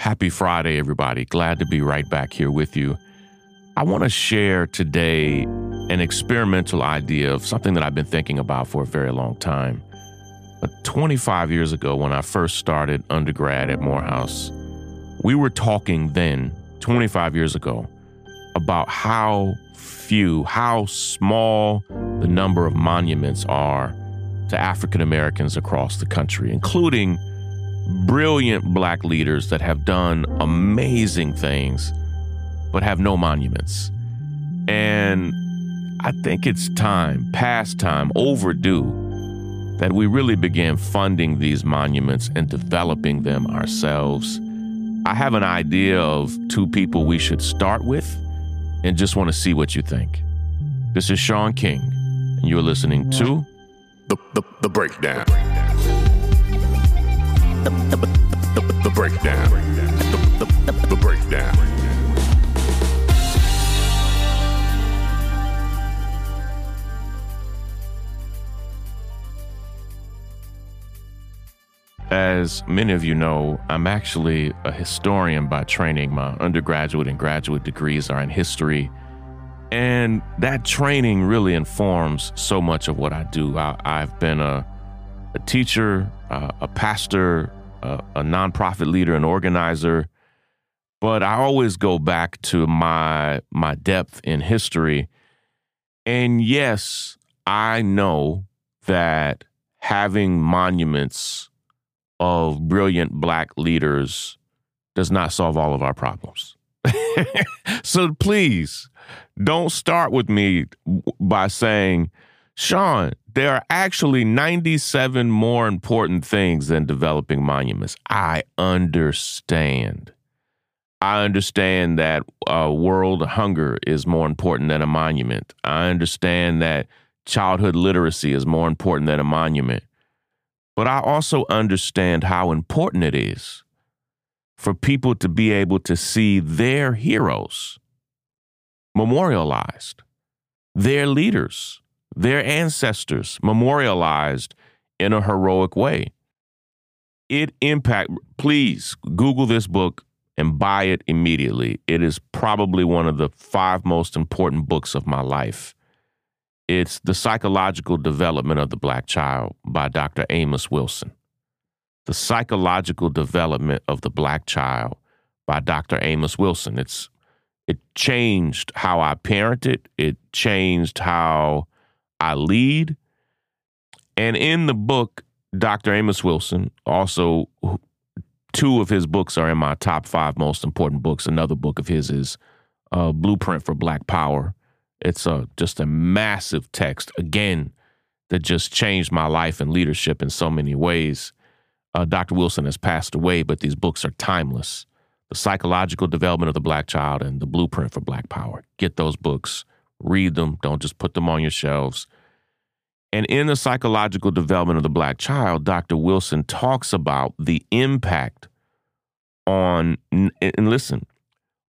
Happy Friday, everybody. Glad to be right back here with you. I want to share today an experimental idea of something that I've been thinking about for a very long time. But 25 years ago, when I first started undergrad at Morehouse, we were talking then, 25 years ago, about how few, how small the number of monuments are to African Americans across the country, including brilliant black leaders that have done amazing things but have no monuments. And I think it's time, past time, overdue, that we really begin funding these monuments and developing them ourselves. I have an idea of two people we should start with and just want to see what you think. This is Shaun King, and you're listening to The, the, the breakdown. The, the, the, breakdown. The breakdown. As many of you know, I'm actually a historian by training. My undergraduate and graduate degrees are in history. And that training really informs so much of what I do. I, have been a, a teacher, uh, a pastor, uh, a nonprofit leader, an organizer. But I always go back to my my depth in history. And yes, I know that having monuments of brilliant black leaders does not solve all of our problems. so please don't start with me by saying, Shaun, there are actually 97 more important things than developing monuments. I understand. I understand that uh, world hunger is more important than a monument. I understand that childhood literacy is more important than a monument. But I also understand how important it is for people to be able to see their heroes memorialized, their leaders, their ancestors memorialized in a heroic way. It impact please Google this book and buy it immediately. It is probably one of the five most important books of my life. It's The Psychological Development of the Black Child by Dr. Amos Wilson. The Psychological Development of the Black Child by Dr. Amos Wilson. It's it changed how I parented, it changed how I lead. And in the book, Dr. Amos Wilson, also two of his books are in my top five most important books. Another book of his is uh, Blueprint for Black Power it's a just a massive text again that just changed my life and leadership in so many ways. Uh, Dr. Wilson has passed away, but these books are timeless. The Psychological Development of the Black Child and The Blueprint for Black Power. Get those books, read them, don't just put them on your shelves. And in the psychological development of the black child, Dr. Wilson talks about the impact on, and listen,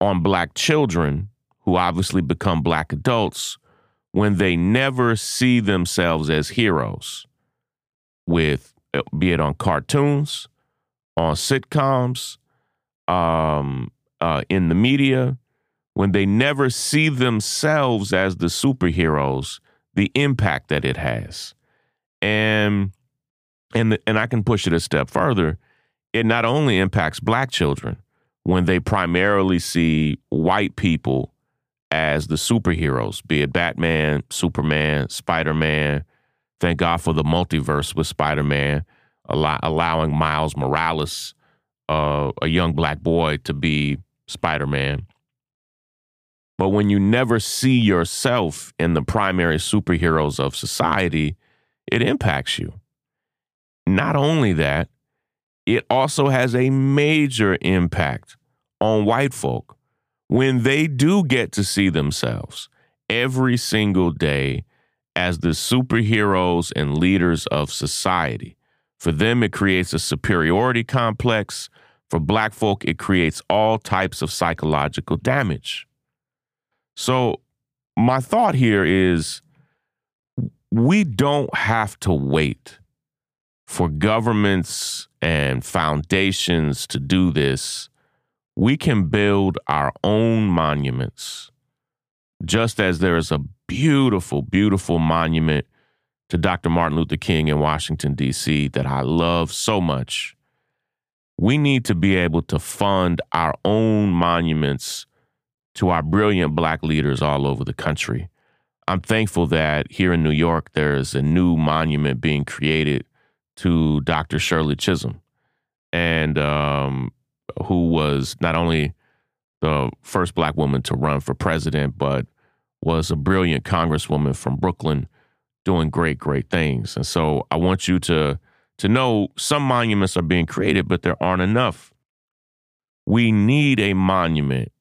on black children who obviously become black adults when they never see themselves as heroes with uh, be it on cartoons on sitcoms um, uh, in the media when they never see themselves as the superheroes the impact that it has and and and I can push it a step further it not only impacts black children when they primarily see white people as the superheroes, be it Batman, Superman, Spider Man. Thank God for the multiverse with Spider Man, allow- allowing Miles Morales, uh, a young black boy, to be Spider Man. But when you never see yourself in the primary superheroes of society, it impacts you. Not only that, it also has a major impact on white folk when they do get to see themselves every single day as the superheroes and leaders of society. For them, it creates a superiority complex. For black folk, it creates all types of psychological damage. So, my thought here is we don't have to wait for governments and foundations to do this we can build our own monuments, just as there is a beautiful, beautiful monument to Dr. Martin Luther King in Washington, D.C., that I love so much. We need to be able to fund our own monuments to our brilliant Black leaders all over the country. I'm thankful that here in New York, there's a new monument being created to Dr. Shirley Chisholm, and um, who was not only the first Black woman to run for president, but was a brilliant congresswoman from Brooklyn doing great, great things. And so I want you to to know some monuments are being created, but there aren't enough. We need a monument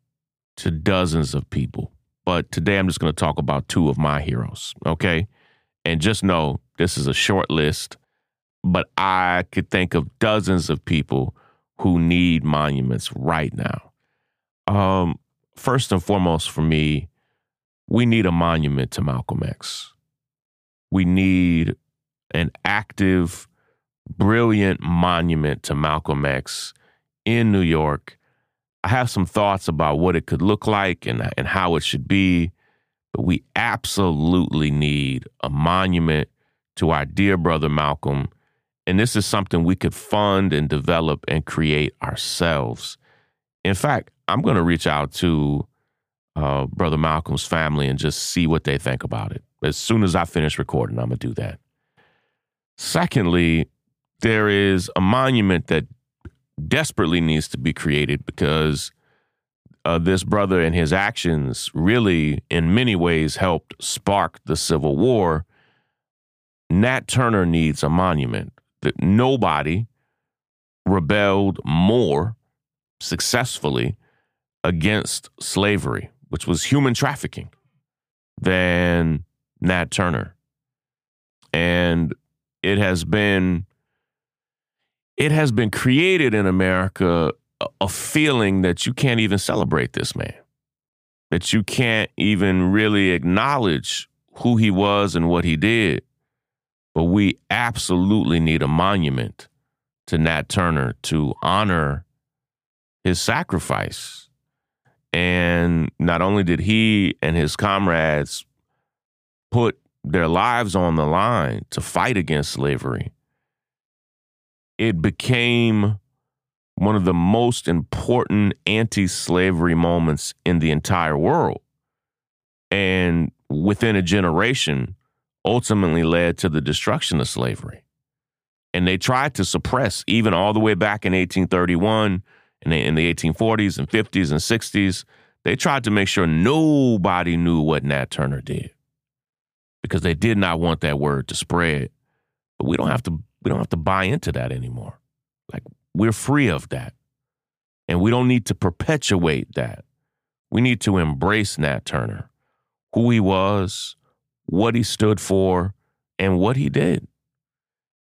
to dozens of people. But today I'm just going to talk about two of my heroes, okay? And just know this is a short list, but I could think of dozens of people who need monuments right now. Um, first and foremost for me, we need a monument to Malcolm X. We need an active, brilliant monument to Malcolm X in New York. I have some thoughts about what it could look like and, and how it should be, but we absolutely need a monument to our dear brother Malcolm. And this is something we could fund and develop and create ourselves. In fact, I'm going to reach out to uh, Brother Malcolm's family and just see what they think about it. As soon as I finish recording, I'm going to do that. Secondly, there is a monument that desperately needs to be created because uh, this brother and his actions really, in many ways, helped spark the Civil War. Nat Turner needs a monument. That nobody rebelled more successfully against slavery which was human trafficking, than Nat Turner. And it has been it has been created in America a, a feeling that you can't even celebrate this man. That you can't even really acknowledge who he was and what he did. But we absolutely need a monument to Nat Turner to honor his sacrifice and not only did he and his comrades put their lives on the line to fight against slavery, it became one of the most important anti slavery moments in the entire world. And within a generation, ultimately led to the destruction of slavery. And they tried to suppress, even all the way back in 1831 in the, in the 1840s and 50s and 60s, they tried to make sure nobody knew what Nat Turner did because they did not want that word to spread. But we don't have to we don't have to buy into that anymore. Like we're free of that. And we don't need to perpetuate that. We need to embrace Nat Turner, who he was, what he stood for, and what he did.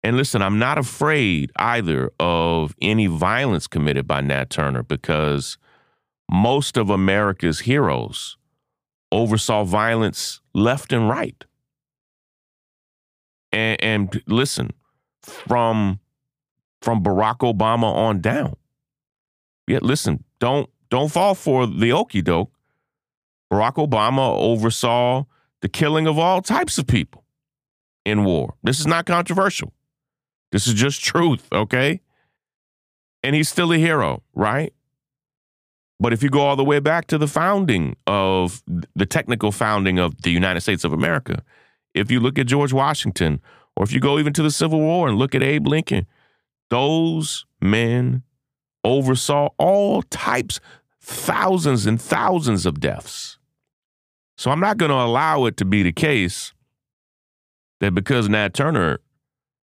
And listen, I'm not afraid either of any violence committed by Nat Turner because most of America's heroes oversaw violence left and right. And, and listen, from from Barack Obama on down. Yeah, listen, don't don't fall for the okey doke. Barack Obama oversaw the killing of all types of people in war. This is not controversial. This is just truth, okay? And he's still a hero, right? But if you go all the way back to the founding of the technical founding of the United States of America, if you look at George Washington, or if you go even to the Civil War and look at Abe Lincoln, those men oversaw all types, thousands and thousands of deaths. So I'm not going to allow it to be the case that because Nat Turner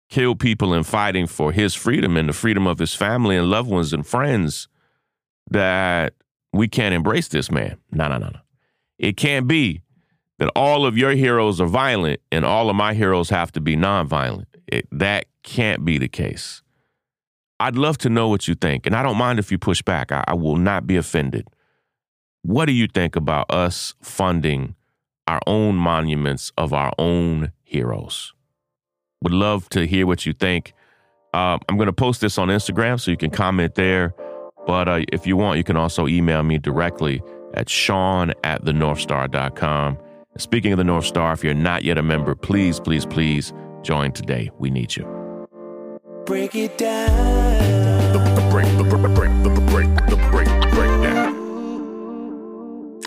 killed people in fighting for his freedom and the freedom of his family and loved ones and friends that we can't embrace this man. No, no, no, no. It can't be that all of your heroes are violent and all of my heroes have to be nonviolent. It, that can't be the case. I'd love to know what you think, and I don't mind if you push back. I, I will not be offended. What do you think about us funding our own monuments of our own heroes? Would love to hear what you think. Uh, I'm going to post this on Instagram so you can comment there. But uh, if you want, you can also email me directly at shaun at thenorthstar.com. Speaking of the North Star, if you're not yet a member, please, please, please join today. We need you. Break it down. The, the break, the, the break, the, the break, the break, the breakdown.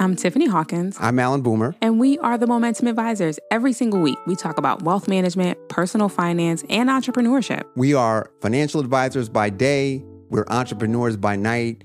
I'm Tiffany Hawkins. I'm Allan Boomer. And we are the Momentum Advisors. Every single week, we talk about wealth management, personal finance, and entrepreneurship. We are financial advisors by day, we're entrepreneurs by night.